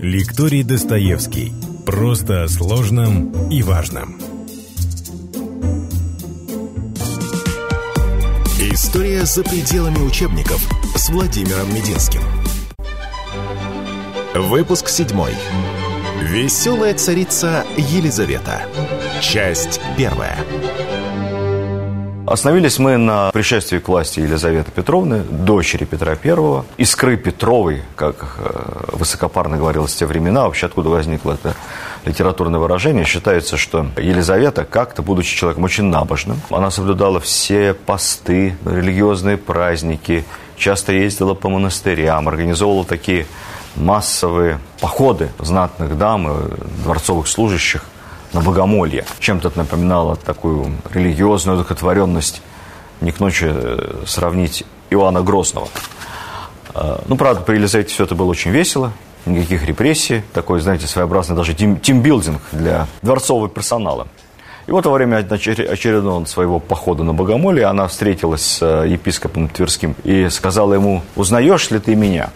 Лекторий Достоевский. Просто о сложном и важном. История за пределами учебников с Владимиром Мединским. Выпуск седьмой. Веселая царица Елизавета. Часть первая. Остановились мы на пришествии к власти Елизаветы Петровны, дочери Петра I, искры Петровой, как э, высокопарно говорилось в те времена, вообще откуда возникло это литературное выражение. Считается, что Елизавета, как-то, будучи человеком очень набожным, она соблюдала все посты, религиозные праздники, часто ездила по монастырям, организовывала такие массовые походы знатных дам и дворцовых служащих на богомолье. Чем-то это напоминало такую религиозную одухотворенность, не к ночи э, сравнить Иоанна Грозного. А, ну, правда, при Елизавете все это было очень весело, никаких репрессий, такой, знаете, своеобразный даже тим, тимбилдинг для дворцового персонала. И вот во время очередного своего похода на Богомолье она встретилась с э, епископом Тверским и сказала ему, узнаешь ли ты меня?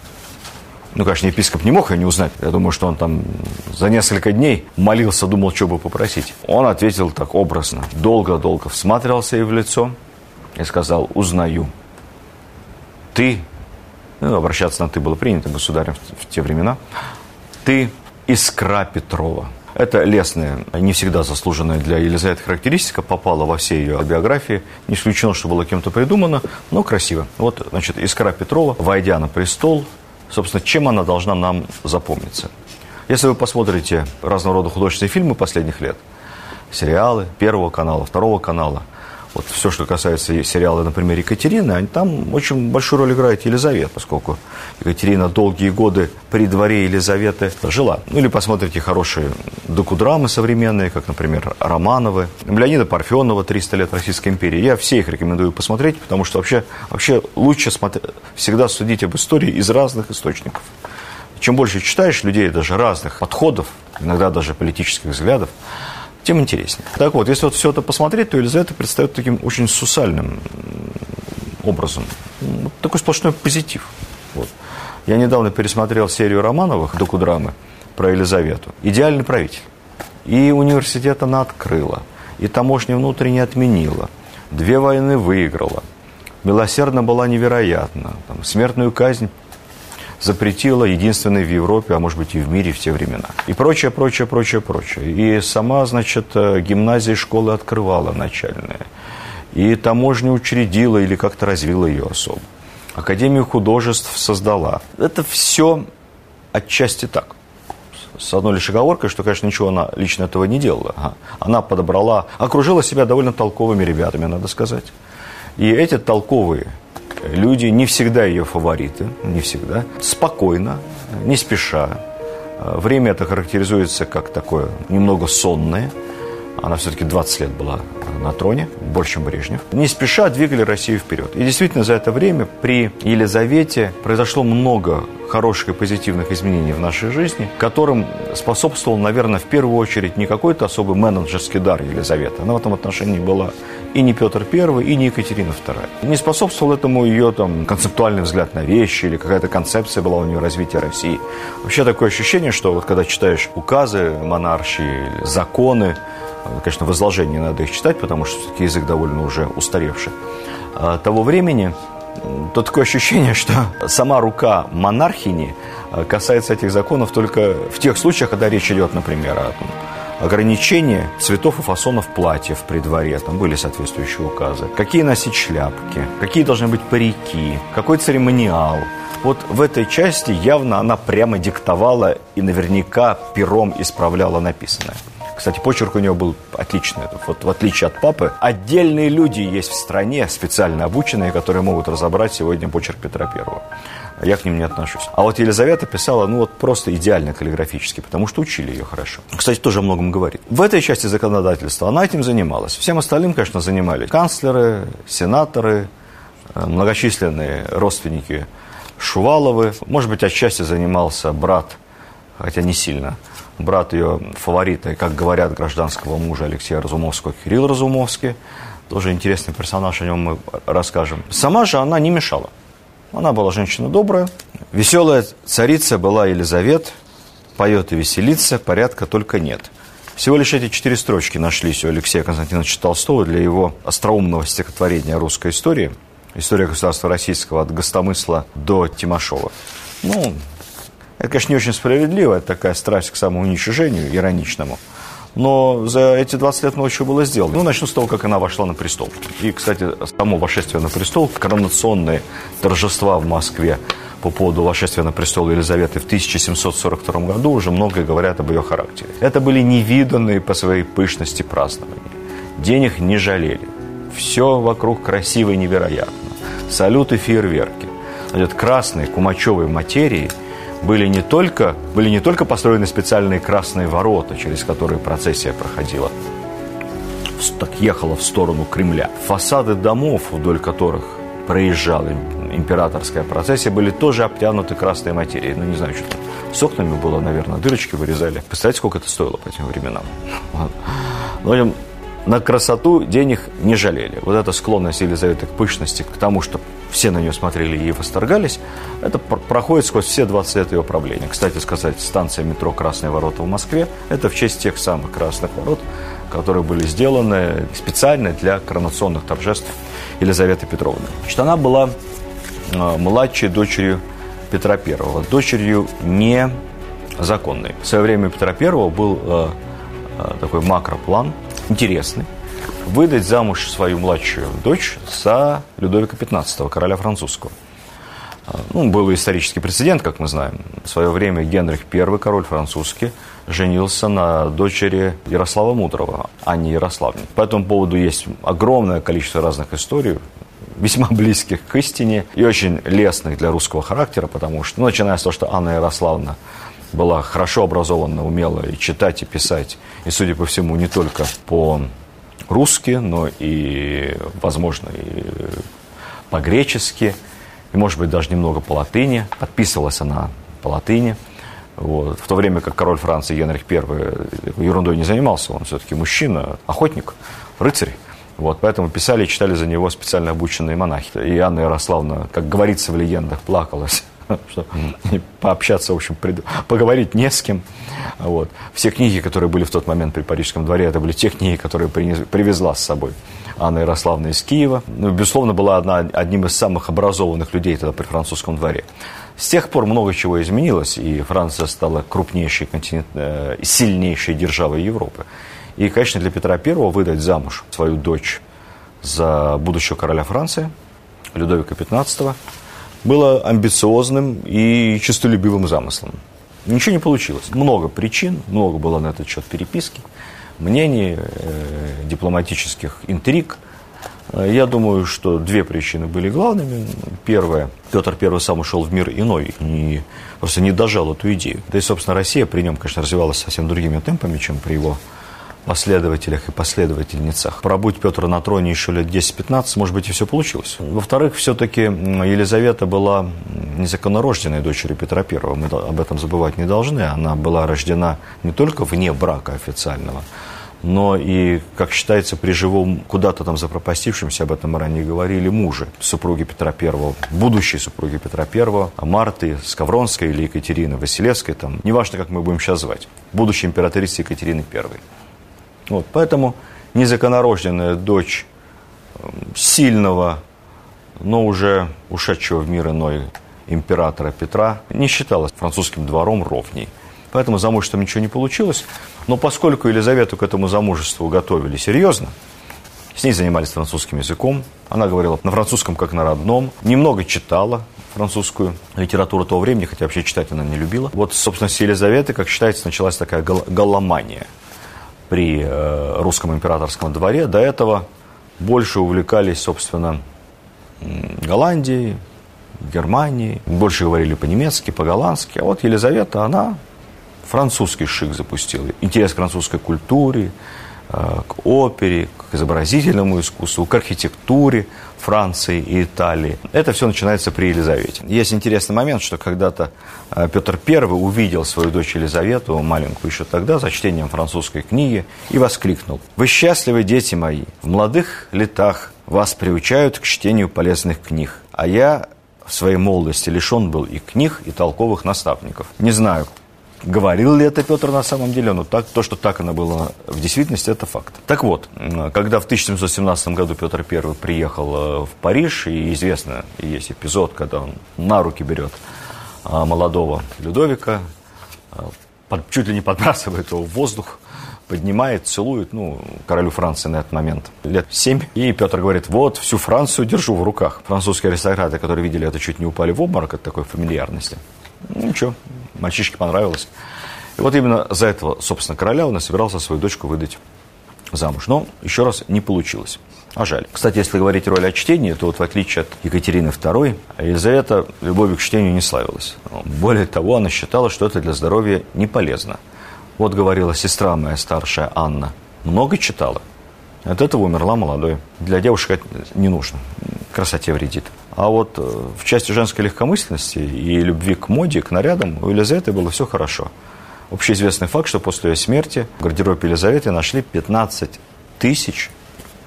Ну, конечно, епископ не мог ее не узнать. Я думаю, что он там за несколько дней молился, думал, что бы попросить. Он ответил так образно. Долго-долго всматривался ей в лицо и сказал, узнаю. Ты, ну, обращаться на «ты» было принято государем в, те времена, ты искра Петрова. Это лесная, не всегда заслуженная для Елизаветы характеристика, попала во все ее биографии. Не исключено, что было кем-то придумано, но красиво. Вот, значит, Искра Петрова, войдя на престол, собственно, чем она должна нам запомниться. Если вы посмотрите разного рода художественные фильмы последних лет, сериалы Первого канала, Второго канала, вот все, что касается сериала, например, Екатерины, там очень большую роль играет Елизавета, поскольку Екатерина долгие годы при дворе Елизаветы жила. Ну или посмотрите хорошие докудрамы современные, как, например, Романовы, Леонида Парфенова «300 лет Российской империи». Я все их рекомендую посмотреть, потому что вообще, вообще лучше смотреть, всегда судить об истории из разных источников. Чем больше читаешь людей даже разных подходов, иногда даже политических взглядов, тем интереснее. Так вот, если вот все это посмотреть, то Елизавета предстает таким очень сусальным образом. Вот такой сплошной позитив. Вот. Я недавно пересмотрел серию Романовых докудрамы про Елизавету. Идеальный правитель. И университет она открыла, и таможню внутренне отменила, две войны выиграла, милосердно была невероятна, там, смертную казнь запретила единственной в Европе, а может быть и в мире в те времена. И прочее, прочее, прочее, прочее. И сама, значит, э, гимназия школы открывала начальные. И таможню учредила или как-то развила ее особо. Академию художеств создала. Это все отчасти так. С одной лишь оговоркой, что, конечно, ничего она лично этого не делала. Она подобрала, окружила себя довольно толковыми ребятами, надо сказать. И эти толковые люди, не всегда ее фавориты, не всегда, спокойно, не спеша. Время это характеризуется как такое немного сонное. Она все-таки 20 лет была на троне, больше, чем Брежнев. Не спеша двигали Россию вперед. И действительно, за это время при Елизавете произошло много хороших и позитивных изменений в нашей жизни, которым способствовал, наверное, в первую очередь не какой-то особый менеджерский дар Елизаветы. Она в этом отношении была и не Петр I, и не Екатерина II. Не способствовал этому ее там, концептуальный взгляд на вещи или какая-то концепция была у нее развития России. Вообще такое ощущение, что вот когда читаешь указы монаршие, законы, конечно, в изложении надо их читать, потому что все-таки язык довольно уже устаревший, а того времени, то такое ощущение, что сама рука монархини касается этих законов только в тех случаях, когда речь идет, например, о ограничение цветов и фасонов платьев при дворе, там были соответствующие указы, какие носить шляпки, какие должны быть парики, какой церемониал. Вот в этой части явно она прямо диктовала и наверняка пером исправляла написанное. Кстати, почерк у нее был отличный. Вот в отличие от папы, отдельные люди есть в стране, специально обученные, которые могут разобрать сегодня почерк Петра Первого я к ним не отношусь. А вот Елизавета писала, ну вот просто идеально каллиграфически, потому что учили ее хорошо. Кстати, тоже о многом говорит. В этой части законодательства она этим занималась. Всем остальным, конечно, занимались канцлеры, сенаторы, э, многочисленные родственники Шуваловы. Может быть, отчасти занимался брат, хотя не сильно, брат ее фаворита, как говорят, гражданского мужа Алексея Разумовского, Кирилл Разумовский. Тоже интересный персонаж, о нем мы расскажем. Сама же она не мешала. Она была женщина добрая. Веселая царица была Елизавета. поет и веселится, порядка только нет. Всего лишь эти четыре строчки нашлись у Алексея Константиновича Толстого для его остроумного стихотворения «Русской истории», «История государства российского от Гостомысла до Тимошова». Ну, это, конечно, не очень справедливо, это такая страсть к самоуничижению, ироничному. Но за эти 20 лет много чего было сделано. Ну, начну с того, как она вошла на престол. И, кстати, само вошествие на престол, коронационные торжества в Москве по поводу восшествия на престол Елизаветы в 1742 году уже многое говорят об ее характере. Это были невиданные по своей пышности празднования. Денег не жалели. Все вокруг красиво и невероятно. Салюты, фейерверки. Значит, красные кумачевые материи были не только, были не только построены специальные красные ворота, через которые процессия проходила, так ехала в сторону Кремля. Фасады домов, вдоль которых проезжала императорская процессия, были тоже обтянуты красной материей. Ну, не знаю, что там. С окнами было, наверное, дырочки вырезали. Представляете, сколько это стоило по этим временам? Ну, на красоту денег не жалели. Вот эта склонность Елизаветы к пышности, к тому, что все на нее смотрели и восторгались, это проходит сквозь все 20 лет ее правления. Кстати сказать, станция метро «Красные ворота» в Москве – это в честь тех самых красных ворот, которые были сделаны специально для коронационных торжеств Елизаветы Петровны. Значит, она была э, младшей дочерью Петра I, дочерью незаконной. В свое время Петра I был э, э, такой макроплан, интересный, выдать замуж свою младшую дочь за Людовика XV, короля французского. Ну, был исторический прецедент, как мы знаем. В свое время Генрих I, король французский, женился на дочери Ярослава Мудрого, а не Ярославне. По этому поводу есть огромное количество разных историй, весьма близких к истине и очень лестных для русского характера, потому что, ну, начиная с того, что Анна Ярославна была хорошо образована, умела и читать, и писать, и, судя по всему, не только по-русски, но и, возможно, и по-гречески, и, может быть, даже немного по латыни. Подписывалась она по латыни. Вот. В то время как король Франции Генрих I ерундой не занимался, он все-таки мужчина, охотник, рыцарь. Вот, поэтому писали и читали за него специально обученные монахи. И Анна Ярославна, как говорится в легендах, плакалась что пообщаться, в общем, поговорить не с кем. Вот. Все книги, которые были в тот момент при Парижском дворе, это были те книги, которые принес, привезла с собой Анна Ярославна из Киева. Ну, безусловно, была одна, одним из самых образованных людей тогда при французском дворе. С тех пор много чего изменилось, и Франция стала крупнейшей, континент, э, сильнейшей державой Европы. И, конечно, для Петра I выдать замуж свою дочь за будущего короля Франции, Людовика XV, было амбициозным и честолюбивым замыслом. Ничего не получилось. Много причин, много было на этот счет переписки, мнений, э, дипломатических интриг. Э, я думаю, что две причины были главными. Первое, Петр I сам ушел в мир иной, и просто не дожал эту идею. Да и, собственно, Россия при нем, конечно, развивалась совсем другими темпами, чем при его последователях и последовательницах. Пробудь Петр на троне еще лет 10-15, может быть, и все получилось. Во-вторых, все-таки Елизавета была незаконнорожденной дочерью Петра I. Мы об этом забывать не должны. Она была рождена не только вне брака официального, но и, как считается, при живом, куда-то там запропастившемся, об этом мы ранее говорили, муже супруги Петра I, будущей супруги Петра I, Марты Скавронской или Екатерины Василевской, там, неважно, как мы будем сейчас звать, будущей императрицы Екатерины I. Вот, поэтому незаконорожденная дочь эм, сильного, но уже ушедшего в мир иной императора Петра не считалась французским двором ровней. Поэтому замужеством ничего не получилось. Но поскольку Елизавету к этому замужеству готовили серьезно, с ней занимались французским языком, она говорила на французском как на родном, немного читала французскую литературу того времени, хотя вообще читать она не любила. Вот, собственно, с Елизаветы, как считается, началась такая галломания – при э, русском императорском дворе. До этого больше увлекались, собственно, Голландией, Германией. Больше говорили по-немецки, по-голландски. А вот Елизавета, она французский шик запустила. Интерес к французской культуре, э, к опере, к изобразительному искусству, к архитектуре Франции и Италии. Это все начинается при Елизавете. Есть интересный момент, что когда-то э, Петр I увидел свою дочь Елизавету, маленькую еще тогда, за чтением французской книги, и воскликнул. «Вы счастливы, дети мои! В молодых летах вас приучают к чтению полезных книг, а я в своей молодости лишен был и книг, и толковых наставников. Не знаю, говорил ли это Петр на самом деле, но так, то, что так оно было в действительности, это факт. Так вот, когда в 1717 году Петр I приехал э, в Париж, и известно, есть эпизод, когда он на руки берет а, молодого Людовика, а, под, чуть ли не подбрасывает его в воздух, поднимает, целует, ну, королю Франции на этот момент лет семь. И Петр говорит, вот, всю Францию держу в руках. Французские аристократы, которые видели это, чуть не упали в обморок от такой фамильярности. Ну, ничего, мальчишке понравилось. И вот именно за этого, собственно, короля он и собирался свою дочку выдать замуж. Но, еще раз, не получилось. А жаль. Кстати, если говорить роль о чтении, то вот в отличие от Екатерины II, Елизавета любовью к чтению не славилась. Более того, она считала, что это для здоровья не полезно. Вот говорила сестра моя старшая Анна. Много читала. От этого умерла молодой. Для девушек это не нужно. Красоте вредит. А вот э, в части женской легкомысленности и любви к моде, к нарядам у Елизаветы было все хорошо. Общеизвестный факт, что после ее смерти в гардеробе Елизаветы нашли 15 тысяч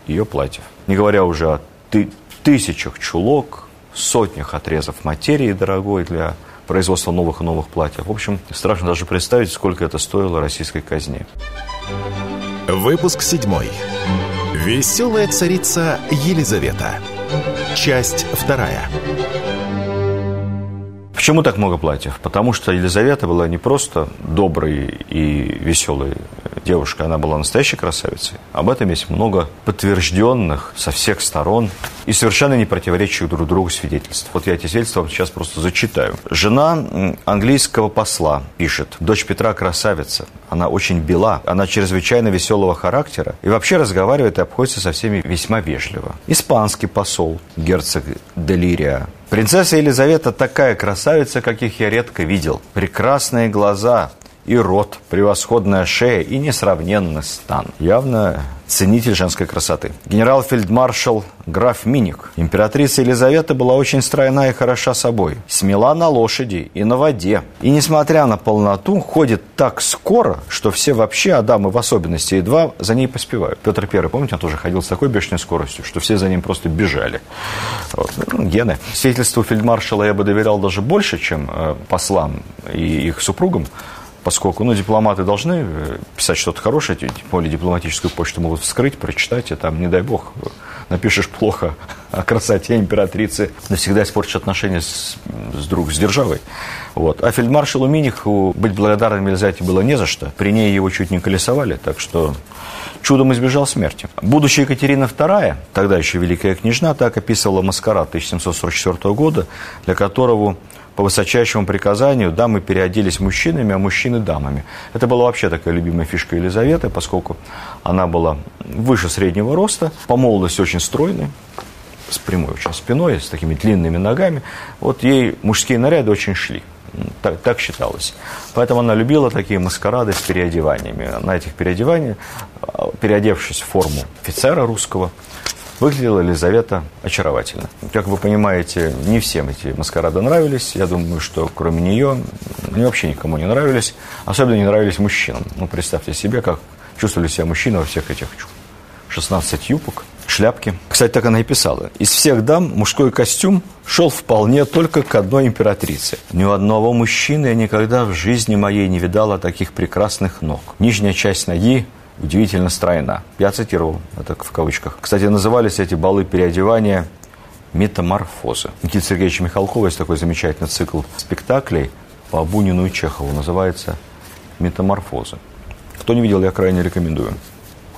ее платьев. Не говоря уже о ты, тысячах чулок, сотнях отрезов материи дорогой для производства новых и новых платьев. В общем, страшно даже представить, сколько это стоило российской казне. Выпуск седьмой. Веселая царица Елизавета. Часть вторая. Почему так много платьев? Потому что Елизавета была не просто доброй и веселой девушкой, она была настоящей красавицей. Об этом есть много подтвержденных со всех сторон и совершенно не противоречащих друг другу свидетельств. Вот я эти свидетельства вам сейчас просто зачитаю. Жена английского посла пишет, дочь Петра красавица, она очень бела, она чрезвычайно веселого характера и вообще разговаривает и обходится со всеми весьма вежливо. Испанский посол, герцог Делирия, Принцесса Елизавета такая красавица, каких я редко видел. Прекрасные глаза, и рот, превосходная шея и несравненный стан. Явно ценитель женской красоты. Генерал-фельдмаршал граф Миник. Императрица Елизавета была очень стройна и хороша собой. Смела на лошади и на воде. И, несмотря на полноту, ходит так скоро, что все вообще, а дамы в особенности, едва за ней поспевают. Петр I, помните, он тоже ходил с такой бешеной скоростью, что все за ним просто бежали. Вот. Ну, гены. Свидетельству фельдмаршала я бы доверял даже больше, чем э, послам и их супругам поскольку ну, дипломаты должны э, писать что-то хорошее, тем более дипломатическую почту могут вскрыть, прочитать, и там, не дай бог, напишешь плохо о красоте императрицы, навсегда испортишь отношения с, с друг, с державой. Вот. А фельдмаршалу Миниху быть благодарным Елизавете было не за что. При ней его чуть не колесовали, так что чудом избежал смерти. Будущая Екатерина II, тогда еще великая княжна, так описывала маскарад 1744 года, для которого по высочайшему приказанию дамы переоделись мужчинами, а мужчины дамами. Это была вообще такая любимая фишка Елизаветы, поскольку она была выше среднего роста, по молодости очень стройной, с прямой очень спиной, с такими длинными ногами. Вот ей мужские наряды очень шли. Так, так считалось. Поэтому она любила такие маскарады с переодеваниями. На этих переодеваниях, переодевшись в форму офицера русского, Выглядела Елизавета очаровательно. Как вы понимаете, не всем эти маскарады нравились. Я думаю, что кроме нее, они вообще никому не нравились. Особенно не нравились мужчинам. Ну, представьте себе, как чувствовали себя мужчины во всех этих 16 юбок, шляпки. Кстати, так она и писала. Из всех дам мужской костюм шел вполне только к одной императрице. Ни у одного мужчины я никогда в жизни моей не видала таких прекрасных ног. Нижняя часть ноги удивительно стройна. Я цитировал это в кавычках. Кстати, назывались эти балы переодевания метаморфозы. Никита Сергеевич Михалкова есть такой замечательный цикл спектаклей по Бунину и Чехову. Называется «Метаморфозы». Кто не видел, я крайне рекомендую.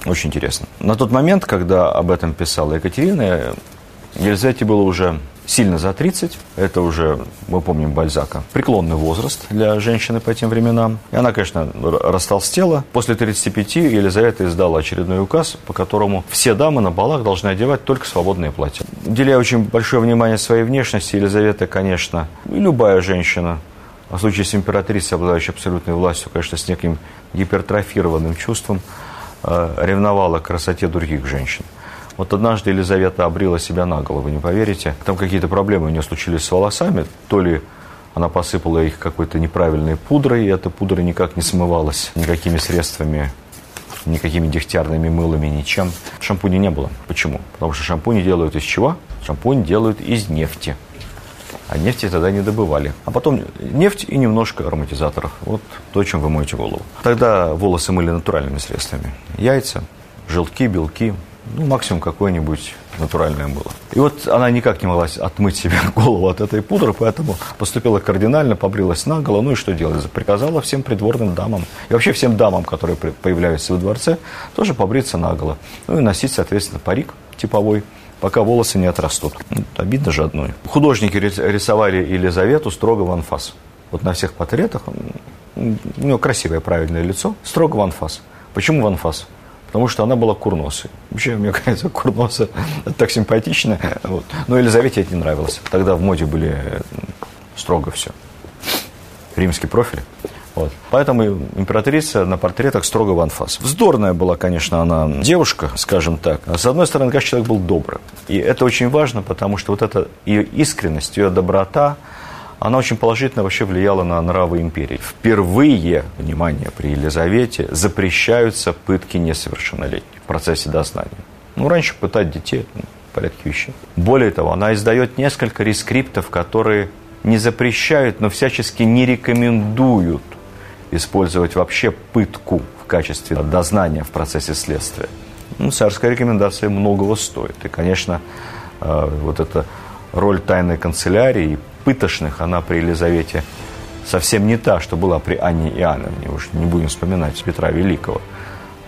Очень интересно. На тот момент, когда об этом писала Екатерина, Елизавете было уже сильно за 30. Это уже, мы помним Бальзака, преклонный возраст для женщины по тем временам. И она, конечно, растолстела. После 35 Елизавета издала очередной указ, по которому все дамы на балах должны одевать только свободные платья. Уделяя очень большое внимание своей внешности, Елизавета, конечно, и любая женщина, а в случае с императрицей, обладающей абсолютной властью, конечно, с неким гипертрофированным чувством, ревновала к красоте других женщин. Вот однажды Елизавета обрила себя на голову, не поверите. Там какие-то проблемы у нее случились с волосами. То ли она посыпала их какой-то неправильной пудрой, и эта пудра никак не смывалась никакими средствами, никакими дегтярными мылами, ничем. Шампуня не было. Почему? Потому что шампуни делают из чего? Шампунь делают из нефти. А нефти тогда не добывали. А потом нефть и немножко ароматизаторов. Вот то, чем вы моете голову. Тогда волосы мыли натуральными средствами. Яйца, желтки, белки, ну, максимум какое-нибудь натуральное было. И вот она никак не могла отмыть себе голову от этой пудры, поэтому поступила кардинально, побрилась наголо. Ну и что делать? Приказала всем придворным дамам и вообще всем дамам, которые появляются во дворце, тоже побриться наголо. Ну и носить, соответственно, парик типовой, пока волосы не отрастут. Ну, обидно же одной. Художники рисовали Елизавету строго в анфас. Вот на всех портретах у нее красивое, правильное лицо, строго в анфас. Почему в анфас? потому что она была курносой. Вообще, мне кажется, курноса так симпатично. Вот. Но Елизавете это не нравилось. Тогда в моде были строго все. Римский профиль. Вот. Поэтому императрица на портретах строго в анфас. Вздорная была, конечно, она девушка, скажем так. С одной стороны, конечно, человек был добрый. И это очень важно, потому что вот эта ее искренность, ее доброта, она очень положительно вообще влияла на нравы империи. Впервые, внимание, при Елизавете запрещаются пытки несовершеннолетних в процессе дознания. Ну, раньше пытать детей, ну, порядке вещей. Более того, она издает несколько рескриптов, которые не запрещают, но всячески не рекомендуют использовать вообще пытку в качестве дознания в процессе следствия. Ну, царская рекомендация многого стоит. И, конечно, э, вот эта роль тайной канцелярии пытошных, она при Елизавете совсем не та, что была при Анне Иоанновне. Уж не будем вспоминать Петра Великого.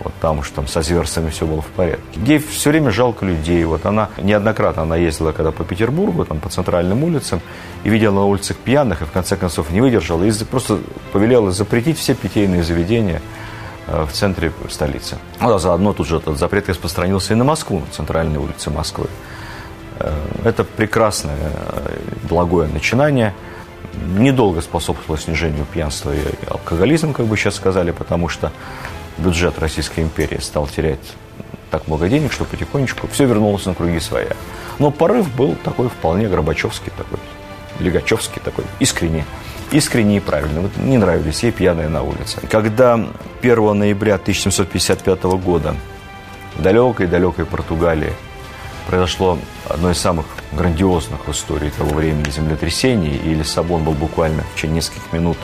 Вот там уж там со зверствами все было в порядке. Ей все время жалко людей. Вот она неоднократно она ездила когда по Петербургу, там по центральным улицам, и видела на улицах пьяных, и в конце концов не выдержала, и просто повелела запретить все питейные заведения э, в центре столицы. Ну, а заодно тут же этот запрет распространился и на Москву, на центральной улице Москвы. Э, это прекрасное, э, благое начинание. Недолго способствовало снижению пьянства и алкоголизма, как бы сейчас сказали, потому что бюджет Российской империи стал терять так много денег, что потихонечку все вернулось на круги своя. Но порыв был такой вполне Горбачевский такой, Легачевский такой, искренний. Искренне и правильно. Вот не нравились ей пьяные на улице. Когда 1 ноября 1755 года в далекой-далекой Португалии произошло одно из самых грандиозных в истории того времени землетрясений, и Лиссабон был буквально в течение нескольких минут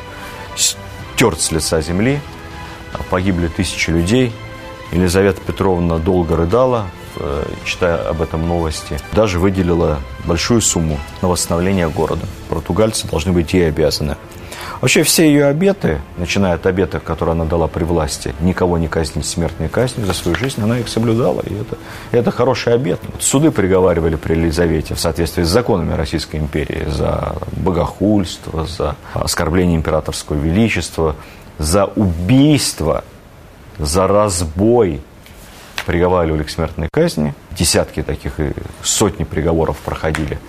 стерт с лица земли, погибли тысячи людей. Елизавета Петровна долго рыдала, э, читая об этом новости. Даже выделила большую сумму на восстановление города. Португальцы должны быть ей обязаны. Вообще все ее обеты, начиная от обетов, которые она дала при власти, никого не казнить смертной казнью за свою жизнь, она их соблюдала. И это, это хороший обет. Суды приговаривали при Елизавете в соответствии с законами Российской империи за богохульство, за оскорбление императорского величества, за убийство, за разбой приговаривали к смертной казни. Десятки таких и сотни приговоров проходили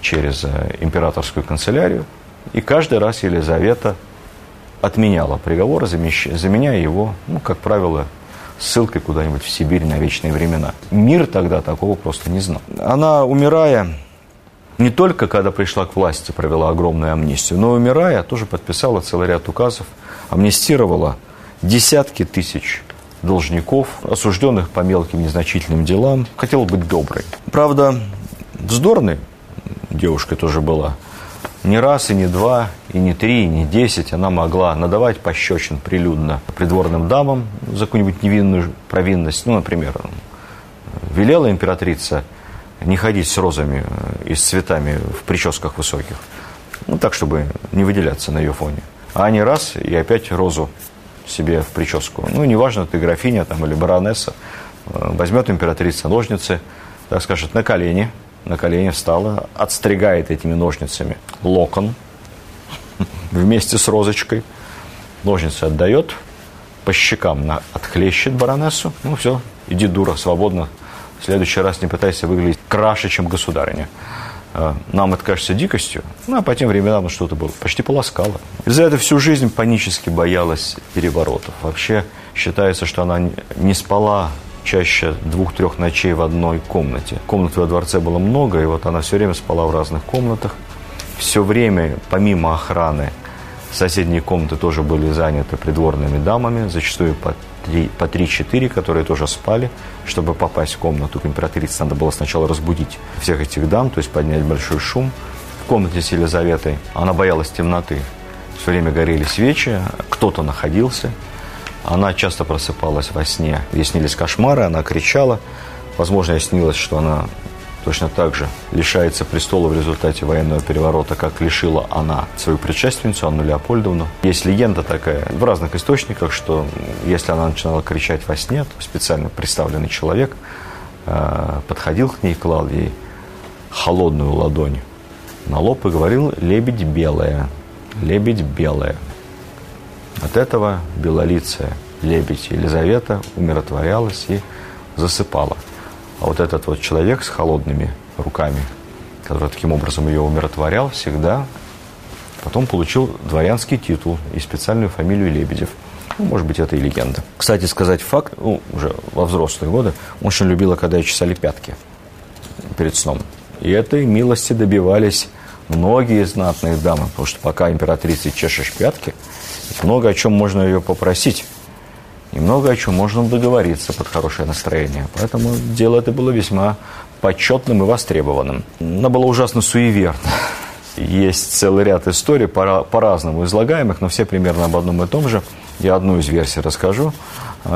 через э, императорскую канцелярию. И каждый раз Елизавета отменяла приговор, заменяя его, ну, как правило, ссылкой куда-нибудь в Сибирь на вечные времена. Мир тогда такого просто не знал. Она, умирая, не только когда пришла к власти, провела огромную амнистию, но умирая, тоже подписала целый ряд указов, амнистировала десятки тысяч должников, осужденных по мелким незначительным делам. Хотела быть доброй. Правда, вздорной девушкой тоже была – не раз, и не два, и не три, и не десять она могла надавать пощечин прилюдно придворным дамам за какую-нибудь невинную провинность. Ну, например, велела императрица не ходить с розами и с цветами в прическах высоких. Ну, так, чтобы не выделяться на ее фоне. А они раз, и опять розу себе в прическу. Ну, неважно, ты графиня там, или баронесса. Возьмет императрица ножницы, так скажет, на колени – на колени встала, отстригает этими ножницами локон вместе с розочкой. Ножницы отдает, по щекам на, отхлещет баронессу. Ну все, иди, дура, свободно. В следующий раз не пытайся выглядеть краше, чем государиня. А, нам это кажется дикостью, ну, а по тем временам что-то было, почти полоскало. Из-за этого всю жизнь панически боялась переворотов. Вообще считается, что она не спала чаще двух-трех ночей в одной комнате. Комнат во дворце было много, и вот она все время спала в разных комнатах. Все время, помимо охраны, соседние комнаты тоже были заняты придворными дамами, зачастую по по 3-4, которые тоже спали. Чтобы попасть в комнату к императрице, надо было сначала разбудить всех этих дам, то есть поднять большой шум. В комнате с Елизаветой. Она боялась темноты. Все время горели свечи, кто-то находился. Она часто просыпалась во сне. Ей снились кошмары, она кричала. Возможно, ей снилось, что она точно так же лишается престола в результате военного переворота, как лишила она свою предшественницу Анну Леопольдовну. Есть легенда такая в разных источниках, что если она начинала кричать во сне, то специально представленный человек э, подходил к ней, клал ей холодную ладонь на лоб и говорил «лебедь белая, лебедь белая». От этого белолицая лебедь Елизавета умиротворялась и засыпала. А вот этот вот человек с холодными руками, который таким образом ее умиротворял, всегда потом получил дворянский титул и специальную фамилию Лебедев. Ну, может быть, это и легенда. Кстати, сказать факт, ну, уже во взрослые годы, он очень любила, когда ей чесали пятки перед сном. И этой милости добивались многие знатные дамы, потому что пока императрице чешешь пятки, много о чем можно ее попросить. И много о чем можно договориться под хорошее настроение. Поэтому дело это было весьма почетным и востребованным. Она была ужасно суеверна. Есть целый ряд историй, по-разному излагаемых, но все примерно об одном и том же. Я одну из версий расскажу.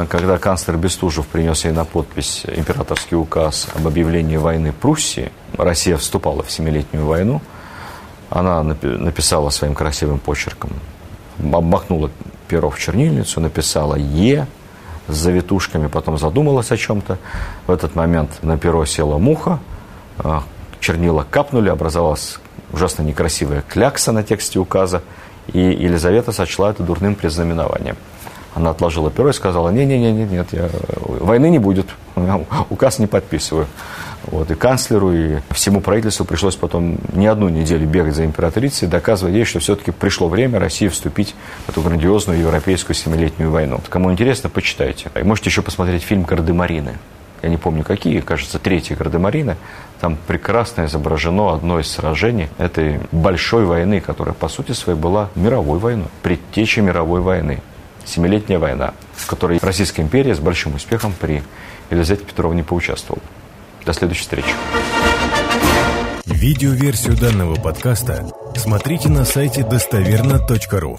Когда канцлер Бестужев принес ей на подпись императорский указ об объявлении войны Пруссии, Россия вступала в Семилетнюю войну, она написала своим красивым почерком, обмахнула перо в чернильницу, написала «Е», с завитушками, потом задумалась о чем-то. В этот момент на перо села муха, а, чернила капнули, образовалась ужасно некрасивая клякса на тексте указа, и Елизавета сочла это дурным признаменованием. Она отложила перо и сказала, не-не-не, нет, я, войны не будет, указ не подписываю. Вот, и канцлеру, и всему правительству пришлось потом не одну неделю бегать за императрицей, доказывая ей, что все-таки пришло время России вступить в эту грандиозную европейскую семилетнюю войну. Кому интересно, почитайте. И можете еще посмотреть фильм «Гардемарины». Я не помню какие, кажется, третья Гардемарина. Там прекрасно изображено одно из сражений этой большой войны, которая, по сути своей, была мировой войной, предтечей мировой войны. Семилетняя война, в которой Российская империя с большим успехом при Елизавете Петровне поучаствовала. До следующей встречи. Видеоверсию данного подкаста смотрите на сайте достоверно.ру.